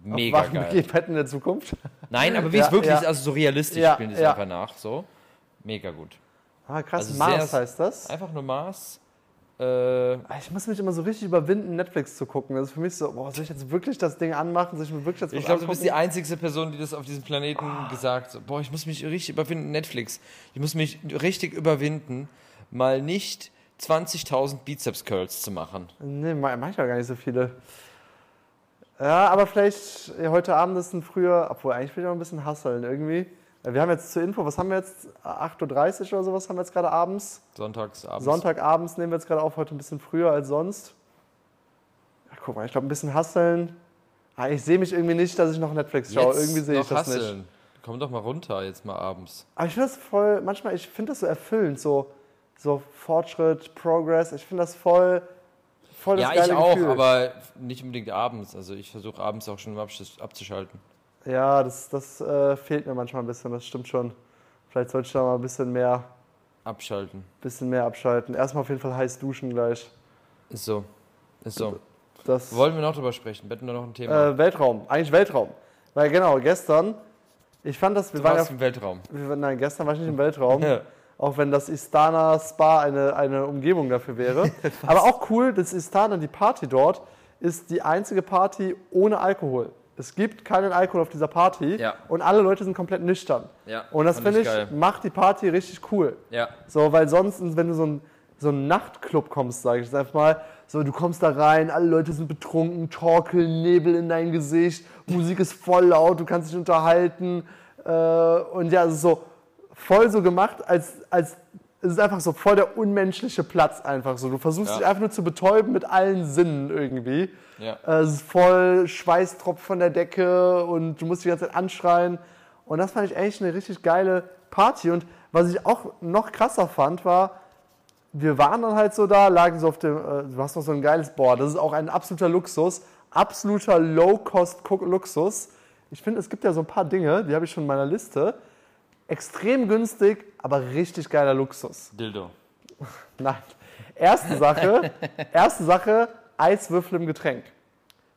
Mega auf wahren geil. Begebenheiten in der Zukunft? Nein, aber wie ja, es wirklich ja. ist, also so realistisch ja, spielen die es einfach nach. So. Mega gut. Ah, krass, also Mars heißt das? Einfach nur Mars. Äh, ich muss mich immer so richtig überwinden, Netflix zu gucken. Das ist für mich so, boah, soll ich jetzt wirklich das Ding anmachen? Soll ich mir wirklich jetzt Ich glaube, du bist die einzige Person, die das auf diesem Planeten oh. gesagt hat. Boah, ich muss mich richtig überwinden, Netflix. Ich muss mich richtig überwinden, mal nicht 20.000 Bizeps-Curls zu machen. Nee, mach ich ja gar nicht so viele. Ja, aber vielleicht heute Abend ist ein früher, obwohl eigentlich will ich noch ein bisschen hasseln irgendwie. Wir haben jetzt zur Info, was haben wir jetzt? 8.30 Uhr oder sowas haben wir jetzt gerade abends? Sonntags abends. Sonntagabends nehmen wir jetzt gerade auf, heute ein bisschen früher als sonst. Ja, guck mal, ich glaube ein bisschen hasseln. Ah, ich sehe mich irgendwie nicht, dass ich noch Netflix schaue. Jetzt irgendwie sehe ich das hasseln. nicht. Komm doch mal runter jetzt mal abends. Aber ich finde das voll, manchmal, ich finde das so erfüllend, so so Fortschritt, Progress. Ich finde das voll, voll das Ja, ich auch, Gefühl. aber nicht unbedingt abends. Also ich versuche abends auch schon abzuschalten. Ja, das, das äh, fehlt mir manchmal ein bisschen, das stimmt schon. Vielleicht sollte ich da mal ein bisschen mehr abschalten. Bisschen mehr abschalten. Erstmal auf jeden Fall heiß duschen gleich. Ist so. Ist so. Das Wollen wir noch drüber sprechen? Wetten wir noch ein Thema? Äh, Weltraum. Eigentlich Weltraum. Weil genau, gestern, ich fand das, wir du waren warst ja, im Weltraum. Wir, nein, gestern war ich nicht im Weltraum. [laughs] auch wenn das Istana Spa eine, eine Umgebung dafür wäre. [laughs] Aber auch cool, das Istana, die Party dort, ist die einzige Party ohne Alkohol. Es gibt keinen Alkohol auf dieser Party ja. und alle Leute sind komplett nüchtern. Ja, und das finde ich, ich macht die Party richtig cool. Ja. So, weil sonst, wenn du so ein so einen Nachtclub kommst, sage ich jetzt einfach mal, so du kommst da rein, alle Leute sind betrunken, torkeln, Nebel in dein Gesicht, Musik ist voll laut, du kannst dich unterhalten äh, und ja, es ist so voll so gemacht, als, als es ist einfach so voll der unmenschliche Platz einfach so. Du versuchst ja. dich einfach nur zu betäuben mit allen Sinnen irgendwie. Ja. Äh, es ist voll Schweißtropf von der Decke und du musst die ganze Zeit anschreien. Und das fand ich echt eine richtig geile Party. Und was ich auch noch krasser fand, war, wir waren dann halt so da, lagen so auf dem, äh, du hast noch so ein geiles Board. Das ist auch ein absoluter Luxus, absoluter Low-Cost-Luxus. Ich finde, es gibt ja so ein paar Dinge, die habe ich schon in meiner Liste extrem günstig, aber richtig geiler Luxus. Dildo. [laughs] Nein. Erste Sache, [laughs] erste Sache, Eiswürfel im Getränk.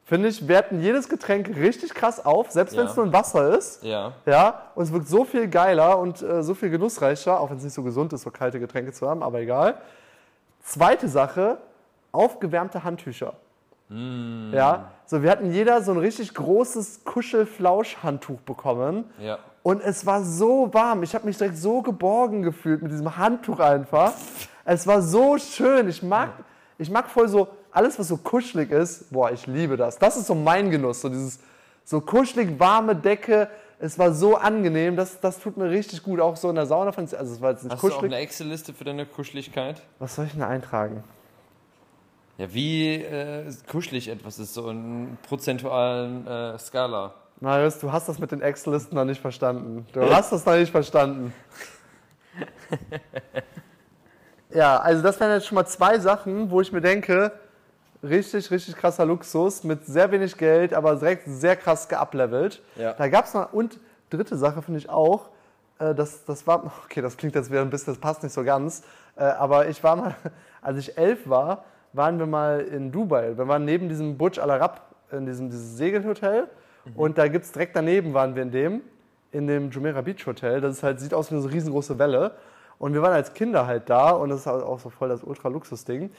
Finde ich, werten jedes Getränk richtig krass auf, selbst ja. wenn es nur ein Wasser ist. Ja. Ja. Und es wirkt so viel geiler und äh, so viel genussreicher, auch wenn es nicht so gesund ist, so kalte Getränke zu haben, aber egal. Zweite Sache, aufgewärmte Handtücher. Mm. Ja, so wir hatten jeder so ein richtig großes Kuschelflausch-Handtuch bekommen. Ja. Und es war so warm. Ich habe mich direkt so geborgen gefühlt mit diesem Handtuch einfach. Es war so schön. Ich mag, ich mag voll so alles, was so kuschelig ist. Boah, ich liebe das. Das ist so mein Genuss. So dieses so kuschelig warme Decke. Es war so angenehm. Das, das tut mir richtig gut. Auch so in der Sauna. Also es war jetzt nicht Hast kuschelig. du auch eine Excel-Liste für deine Kuscheligkeit? Was soll ich denn eintragen? Ja, wie äh, kuschelig etwas ist, so in prozentualen äh, Skala. Marius, du hast das mit den Excel-Listen noch nicht verstanden. Du hast das noch nicht verstanden. [laughs] ja, also das wären jetzt schon mal zwei Sachen, wo ich mir denke, richtig, richtig krasser Luxus mit sehr wenig Geld, aber direkt sehr krass geablevelt. Ja. Da gab es noch, und dritte Sache finde ich auch, äh, das, das war, [laughs] okay, das klingt jetzt wieder ein bisschen, das passt nicht so ganz, äh, aber ich war mal, [laughs] als ich elf war, waren wir mal in Dubai. Wir waren neben diesem Burj Al Arab in diesem dieses Segelhotel. Mhm. Und da gibt es direkt daneben, waren wir in dem, in dem Jumeirah Beach Hotel. Das ist halt, sieht aus wie eine riesengroße Welle. Und wir waren als Kinder halt da und das ist halt auch so voll das Ultra-Luxus-Ding.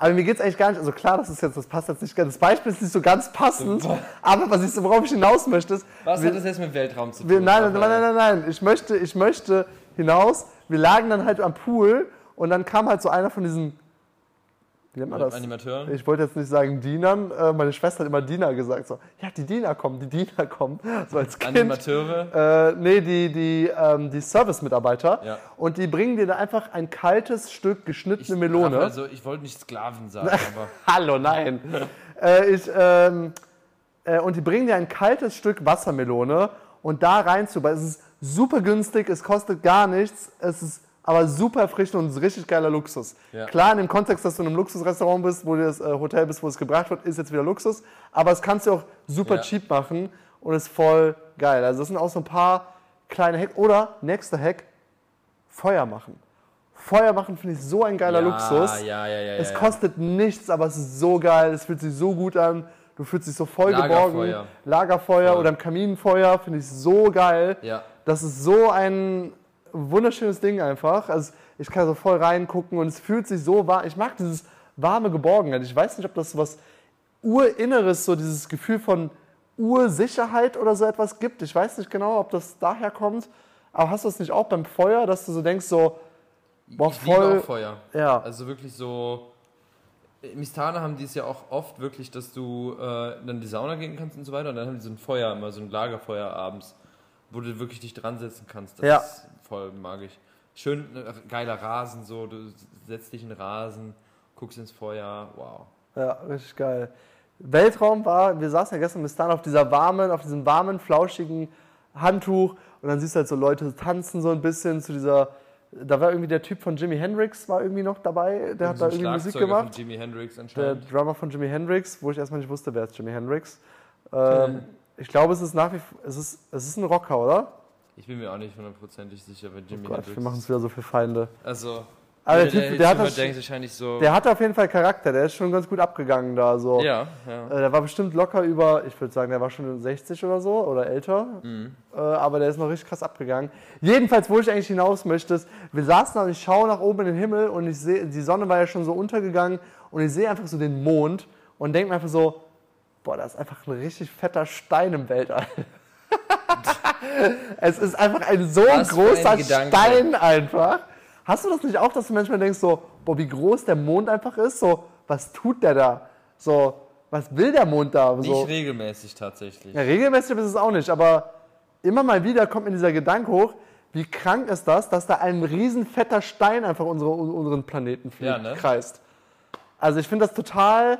Aber mir geht es eigentlich gar nicht, also klar, das ist jetzt, das passt jetzt nicht ganz, das Beispiel ist nicht so ganz passend, aber was ich, worauf ich hinaus möchte ist. Was wir, hat das jetzt mit Weltraum zu tun? Wir, nein, nein, nein, nein, nein, ich möchte, ich möchte hinaus, wir lagen dann halt am Pool und dann kam halt so einer von diesen wie nennt man das? Animateuren? Ich wollte jetzt nicht sagen Dienern. Äh, meine Schwester hat immer Diener gesagt. So, ja, die Diener kommen, die Diener kommen. [laughs] So als kind. Animateure? Äh, nee, die, die, ähm, die Service-Mitarbeiter. Ja. Und die bringen dir da einfach ein kaltes Stück geschnittene ich, Melone. Also, ich wollte nicht Sklaven sagen, [laughs] aber. Hallo, nein. [laughs] äh, ich, ähm, äh, und die bringen dir ein kaltes Stück Wassermelone und da rein zu. Es ist super günstig, es kostet gar nichts. Es ist aber super frisch und ein richtig geiler Luxus. Ja. Klar, in dem Kontext, dass du in einem Luxusrestaurant bist, wo du das äh, Hotel bist, wo es gebracht wird, ist jetzt wieder Luxus. Aber es kannst du auch super ja. cheap machen und ist voll geil. Also das sind auch so ein paar kleine Hacks. Oder, nächster Hack, Feuer machen. Feuer machen finde ich so ein geiler ja, Luxus. Ja, ja, ja, es kostet nichts, aber es ist so geil. Es fühlt sich so gut an. Du fühlst dich so voll Lagerfeuer. geborgen. Lagerfeuer voll. oder im Kaminfeuer finde ich so geil. Ja. Das ist so ein wunderschönes Ding einfach. Also ich kann so voll reingucken und es fühlt sich so warm. Ich mag dieses warme Geborgenheit. Ich weiß nicht, ob das so was Urinneres, so dieses Gefühl von Ursicherheit oder so etwas gibt. Ich weiß nicht genau, ob das daher kommt. Aber hast du es nicht auch beim Feuer, dass du so denkst, so, boah, voll. Ich auch Feuer. Ja. Also wirklich so. Im Istana haben die es ja auch oft wirklich, dass du äh, dann in die Sauna gehen kannst und so weiter. Und dann haben die so ein Feuer, immer so ein Lagerfeuer abends, wo du wirklich dich dran setzen kannst. Das ja. ist voll magisch. Schön äh, geiler Rasen, so, du setzt dich in den Rasen, guckst ins Feuer, wow. Ja, richtig geil. Weltraum war, wir saßen ja gestern bis dann auf dieser warmen, auf diesem warmen, flauschigen Handtuch und dann siehst du halt so Leute tanzen so ein bisschen zu dieser, da war irgendwie der Typ von Jimi Hendrix war irgendwie noch dabei, der hat da irgendwie Musik gemacht. Von Jimi Hendrix der Drummer von Jimi Hendrix, wo ich erstmal nicht wusste, wer ist Jimi Hendrix. Ähm, ich glaube, es ist nach wie vor, es ist, es ist ein Rocker, oder? Ich bin mir auch nicht hundertprozentig sicher, wenn Jimmy oh Gott. Wir machen es wieder so für Feinde. Also. Aber der, Typ, der, der, hat das, wahrscheinlich so der hat auf jeden Fall Charakter, der ist schon ganz gut abgegangen da. So. Ja, ja. Äh, der war bestimmt locker über, ich würde sagen, der war schon 60 oder so oder älter. Mhm. Äh, aber der ist noch richtig krass abgegangen. Jedenfalls, wo ich eigentlich hinaus möchte, ist, wir saßen da und ich schaue nach oben in den Himmel und ich sehe, die Sonne war ja schon so untergegangen und ich sehe einfach so den Mond und denke mir einfach so, boah, da ist einfach ein richtig fetter Stein im Weltall. [laughs] es ist einfach ein so Was großer ein Stein einfach. Hast du das nicht auch, dass du manchmal denkst, so, boah, wie groß der Mond einfach ist? So, was tut der da? So, was will der Mond da? So. Nicht regelmäßig tatsächlich. Ja, regelmäßig ist es auch nicht, aber immer mal wieder kommt mir dieser Gedanke hoch, wie krank ist das, dass da ein riesen fetter Stein einfach unsere, unseren Planeten fliegt, ja, ne? kreist. Also ich finde das total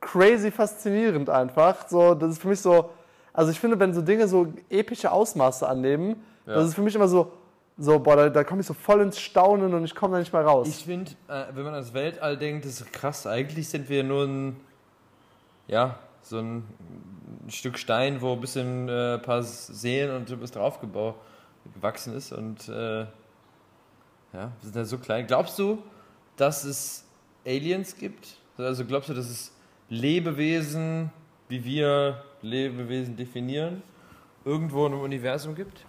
crazy faszinierend einfach. So, das ist für mich so, also ich finde, wenn so Dinge so epische Ausmaße annehmen, ja. das ist für mich immer so, so boah, da, da komme ich so voll ins Staunen und ich komme da nicht mal raus. Ich finde, äh, wenn man ans Weltall denkt, ist krass. Eigentlich sind wir nur ein, ja, so ein Stück Stein, wo ein bisschen äh, ein paar Seelen und was draufgebaut gewachsen ist und äh, ja, wir sind da so klein. Glaubst du, dass es Aliens gibt? Also glaubst du, dass es Lebewesen, wie wir Lebewesen definieren, irgendwo im Universum gibt?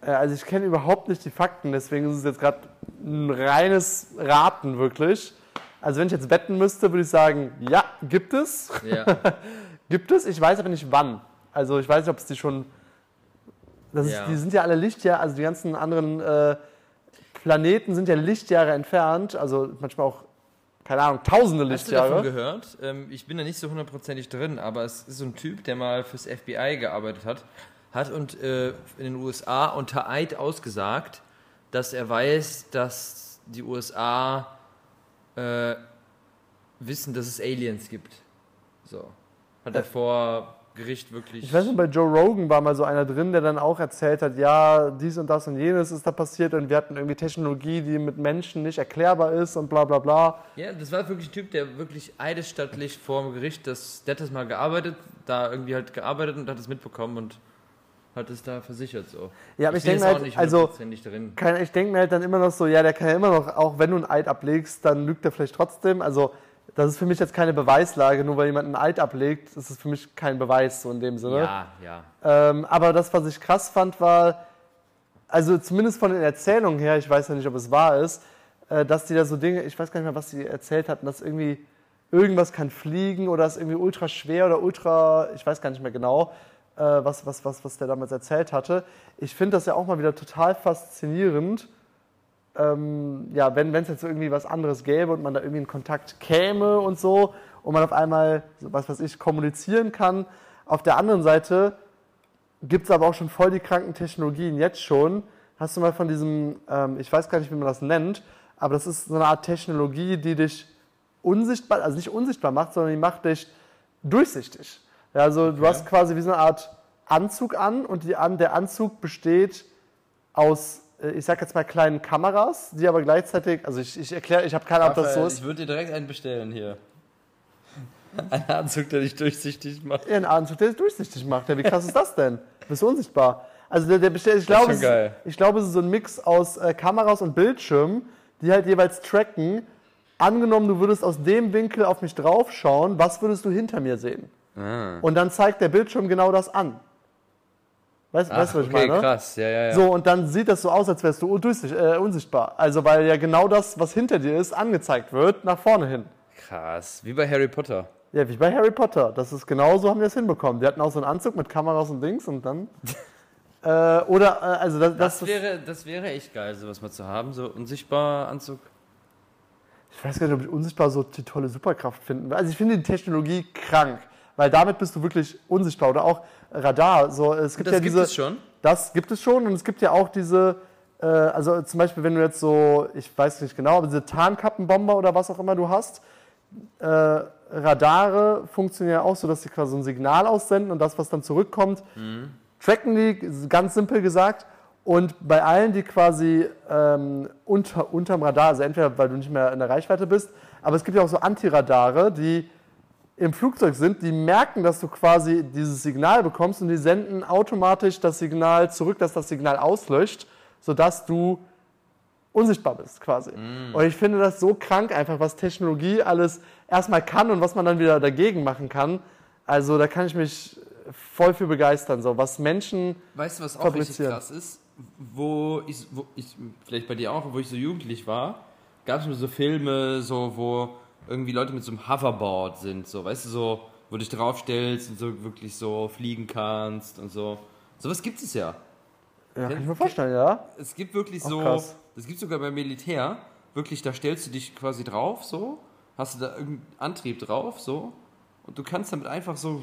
Äh, also ich kenne überhaupt nicht die Fakten, deswegen ist es jetzt gerade ein reines Raten wirklich. Also wenn ich jetzt wetten müsste, würde ich sagen, ja, gibt es. Ja. [laughs] gibt es, ich weiß aber nicht wann. Also ich weiß nicht, ob es die schon... Ist, ja. Die sind ja alle Lichtjahre, also die ganzen anderen äh, Planeten sind ja Lichtjahre entfernt, also manchmal auch keine Ahnung, tausende Lichtjahre. Hast du davon gehört? Ähm, ich bin da nicht so hundertprozentig drin, aber es ist so ein Typ, der mal fürs FBI gearbeitet hat, hat und äh, in den USA unter Eid ausgesagt, dass er weiß, dass die USA äh, wissen, dass es Aliens gibt. So. Hat er vor Gericht wirklich. Ich weiß nicht, bei Joe Rogan war mal so einer drin, der dann auch erzählt hat, ja, dies und das und jenes ist da passiert und wir hatten irgendwie Technologie, die mit Menschen nicht erklärbar ist und bla bla bla. Ja, das war wirklich ein Typ, der wirklich eidesstattlich vor dem Gericht, das, der hat das mal gearbeitet, da irgendwie halt gearbeitet und hat es mitbekommen und hat es da versichert so. Ja, aber ich, ich denke halt, also, Kann, ich denke mir halt dann immer noch so, ja, der kann ja immer noch, auch wenn du ein Eid ablegst, dann lügt er vielleicht trotzdem. Also das ist für mich jetzt keine Beweislage, nur weil jemand einen Eid ablegt, ist es für mich kein Beweis, so in dem Sinne. Ja, ja. Ähm, aber das, was ich krass fand, war, also zumindest von den Erzählungen her, ich weiß ja nicht, ob es wahr ist, äh, dass die da so Dinge, ich weiß gar nicht mehr, was sie erzählt hatten, dass irgendwie irgendwas kann fliegen oder ist irgendwie ultra schwer oder ultra, ich weiß gar nicht mehr genau, äh, was, was, was, was der damals erzählt hatte. Ich finde das ja auch mal wieder total faszinierend ähm, ja, wenn es jetzt irgendwie was anderes gäbe und man da irgendwie in Kontakt käme und so und man auf einmal, was weiß ich, kommunizieren kann. Auf der anderen Seite gibt es aber auch schon voll die kranken Technologien jetzt schon. Hast du mal von diesem, ähm, ich weiß gar nicht, wie man das nennt, aber das ist so eine Art Technologie, die dich unsichtbar, also nicht unsichtbar macht, sondern die macht dich durchsichtig. Ja, also okay. du hast quasi wie so eine Art Anzug an und die, der Anzug besteht aus ich sag jetzt mal kleinen Kameras, die aber gleichzeitig, also ich, ich erkläre, ich habe keine Ahnung, ob das so ist. Ich würde dir direkt einen bestellen hier. [laughs] Ein Anzug, der dich durchsichtig macht. Ja, ein Anzug, der dich durchsichtig macht. Ja, wie krass ist das denn? Bist du unsichtbar? Also der, der bestellt, ich glaube, es, ich glaube, es ist so ein Mix aus äh, Kameras und Bildschirmen, die halt jeweils tracken. Angenommen, du würdest aus dem Winkel auf mich draufschauen, was würdest du hinter mir sehen? Ah. Und dann zeigt der Bildschirm genau das an. Weißt, du, was ich okay, meine? krass, ja, ja, ja. So, und dann sieht das so aus, als wärst du äh, unsichtbar. Also, weil ja genau das, was hinter dir ist, angezeigt wird, nach vorne hin. Krass, wie bei Harry Potter. Ja, wie bei Harry Potter. Das ist genau so, haben wir es hinbekommen. Die hatten auch so einen Anzug mit Kameras und Dings und dann. [laughs] äh, oder, äh, also, das, das, das, wäre, das wäre echt geil, sowas mal zu haben, so unsichtbar Anzug. Ich weiß gar nicht, ob ich unsichtbar so die tolle Superkraft finden will. Also, ich finde die Technologie krank weil damit bist du wirklich unsichtbar. Oder auch Radar. So, es gibt das ja gibt diese, es schon? Das gibt es schon und es gibt ja auch diese, äh, also zum Beispiel, wenn du jetzt so, ich weiß nicht genau, aber diese Tarnkappenbomber oder was auch immer du hast, äh, Radare funktionieren ja auch so, dass sie quasi ein Signal aussenden und das, was dann zurückkommt, mhm. tracken die, ganz simpel gesagt. Und bei allen, die quasi ähm, unter, unterm Radar, also entweder weil du nicht mehr in der Reichweite bist, aber es gibt ja auch so Antiradare, die im Flugzeug sind, die merken, dass du quasi dieses Signal bekommst und die senden automatisch das Signal zurück, dass das Signal auslöscht, sodass du unsichtbar bist quasi. Mm. Und ich finde das so krank einfach, was Technologie alles erstmal kann und was man dann wieder dagegen machen kann. Also da kann ich mich voll für begeistern, so was Menschen Weißt du, was auch richtig krass ist? Wo ich, wo ich, vielleicht bei dir auch, wo ich so jugendlich war, gab es so Filme, so wo irgendwie Leute mit so einem Hoverboard sind, so, weißt du, so, wo du dich draufstellst und so wirklich so fliegen kannst und so. Sowas gibt es ja. Ja, kann ich mir vorstellen, ja. Es gibt wirklich so, krass. das gibt sogar beim Militär, wirklich, da stellst du dich quasi drauf, so, hast du da irgendeinen Antrieb drauf, so, und du kannst damit einfach so,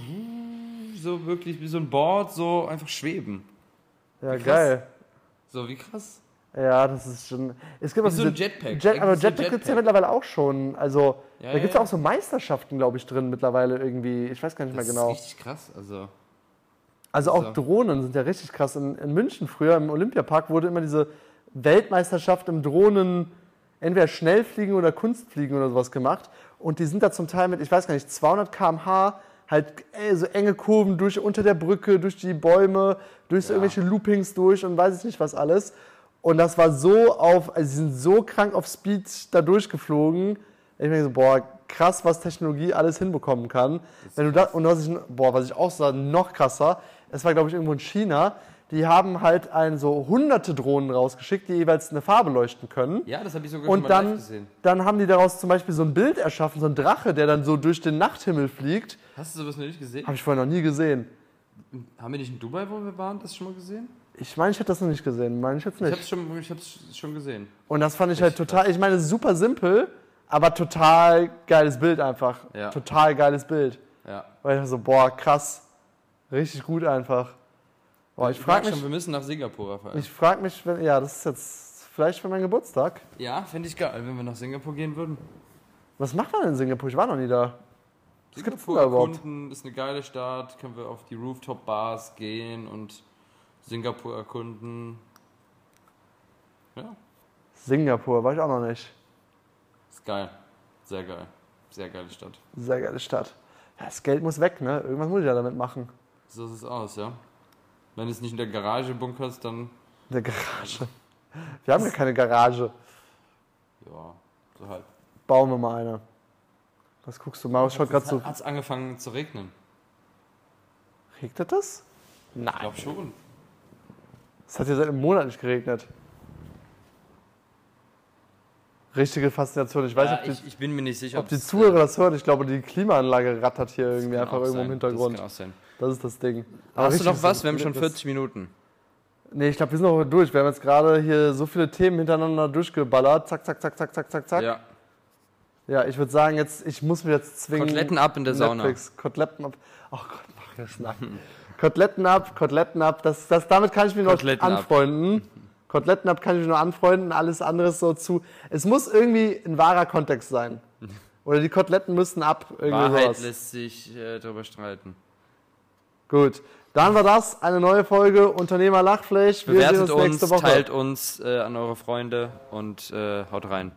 so wirklich wie so ein Board so einfach schweben. Ja, geil. So, wie krass. Ja, das ist schon. Es gibt auch so ein Jetpack. Jet, aber Jetpack, Jetpack. gibt es ja mittlerweile auch schon. Also, ja, da gibt es ja. auch so Meisterschaften, glaube ich, drin mittlerweile irgendwie. Ich weiß gar nicht das mehr genau. Das ist richtig krass. Also, also auch also. Drohnen sind ja richtig krass. In, in München früher im Olympiapark wurde immer diese Weltmeisterschaft im Drohnen entweder Schnellfliegen oder Kunstfliegen oder sowas gemacht. Und die sind da zum Teil mit, ich weiß gar nicht, 200 km/h halt ey, so enge Kurven durch unter der Brücke, durch die Bäume, durch so irgendwelche Loopings durch und weiß ich nicht was alles. Und das war so auf, also sie sind so krank auf Speed da durchgeflogen. Ich denke so, boah, krass, was Technologie alles hinbekommen kann. Wenn du da, und was ich, boah, was ich auch sah, noch krasser, es war, glaube ich, irgendwo in China, die haben halt ein, so hunderte Drohnen rausgeschickt, die jeweils eine Farbe leuchten können. Ja, das habe ich sogar und dann, gesehen. dann haben die daraus zum Beispiel so ein Bild erschaffen, so ein Drache, der dann so durch den Nachthimmel fliegt. Hast du sowas noch nicht gesehen? Habe ich vorher noch nie gesehen. Haben wir nicht in Dubai, wo wir waren, das schon mal gesehen? Ich meine, ich hätte das noch nicht gesehen. Meine ich jetzt nicht. Ich habe es schon, ich hab's schon gesehen. Und das fand ich halt total, ich meine, super simpel, aber total geiles Bild einfach. Ja. Total geiles Bild. Ja. Weil ich so, boah, krass. Richtig gut einfach. Boah, ich, ich frage mich. Schon, wir müssen nach Singapur, Raphael. Ich frage mich, wenn, ja, das ist jetzt vielleicht für meinen Geburtstag. Ja, finde ich geil, wenn wir nach Singapur gehen würden. Was macht man in Singapur? Ich war noch nie da. Was Singapur erkunden, ist eine geile Stadt, können wir auf die Rooftop-Bars gehen und Singapur erkunden. Ja. Singapur, war ich auch noch nicht. Ist geil. Sehr geil. Sehr geile Stadt. Sehr geile Stadt. Ja, das Geld muss weg, ne? Irgendwas muss ich ja damit machen. So sieht es aus, ja. Wenn du es nicht in der Garage bunkerst, dann. In der Garage. Wir haben ja keine Garage. Ja, so halt. Bauen wir mal eine. Was guckst du? Marius schaut gerade so. Hat es angefangen zu regnen? Regnet das? Nein. Ich glaube schon. Es hat ja seit einem Monat nicht geregnet. Richtige Faszination. Ich weiß ja, ob die, ich, ich, bin mir nicht sicher, ob die Zuhörer das hören. Ich glaube, die Klimaanlage rattert hier irgendwie einfach irgendwo sein. im Hintergrund. Das, kann auch sein. das ist das Ding. Aber Hast du noch was? Wir haben schon 40 Minuten. Nee, ich glaube, wir sind noch durch. Wir haben jetzt gerade hier so viele Themen hintereinander durchgeballert. Zack, zack, zack, zack, zack, zack, zack. Ja. Ja, ich würde sagen, jetzt, ich muss mich jetzt zwingen. Koteletten ab in der Netflix. Sauna. Koteletten ab. Oh Gott, mach das [laughs] nach. Koteletten ab, Koteletten ab. Das, das, damit kann ich mich noch anfreunden. Ab. [laughs] Koteletten ab kann ich mich noch anfreunden. Alles andere so zu. Es muss irgendwie ein wahrer Kontext sein. Oder die Koteletten müssen ab. Irgendwie Wahrheit sowas. lässt sich äh, darüber streiten. Gut. Dann war das eine neue Folge Unternehmer Lachfleisch. Wir Bewertet sehen uns nächste Woche. Teilt uns äh, an eure Freunde und äh, haut rein.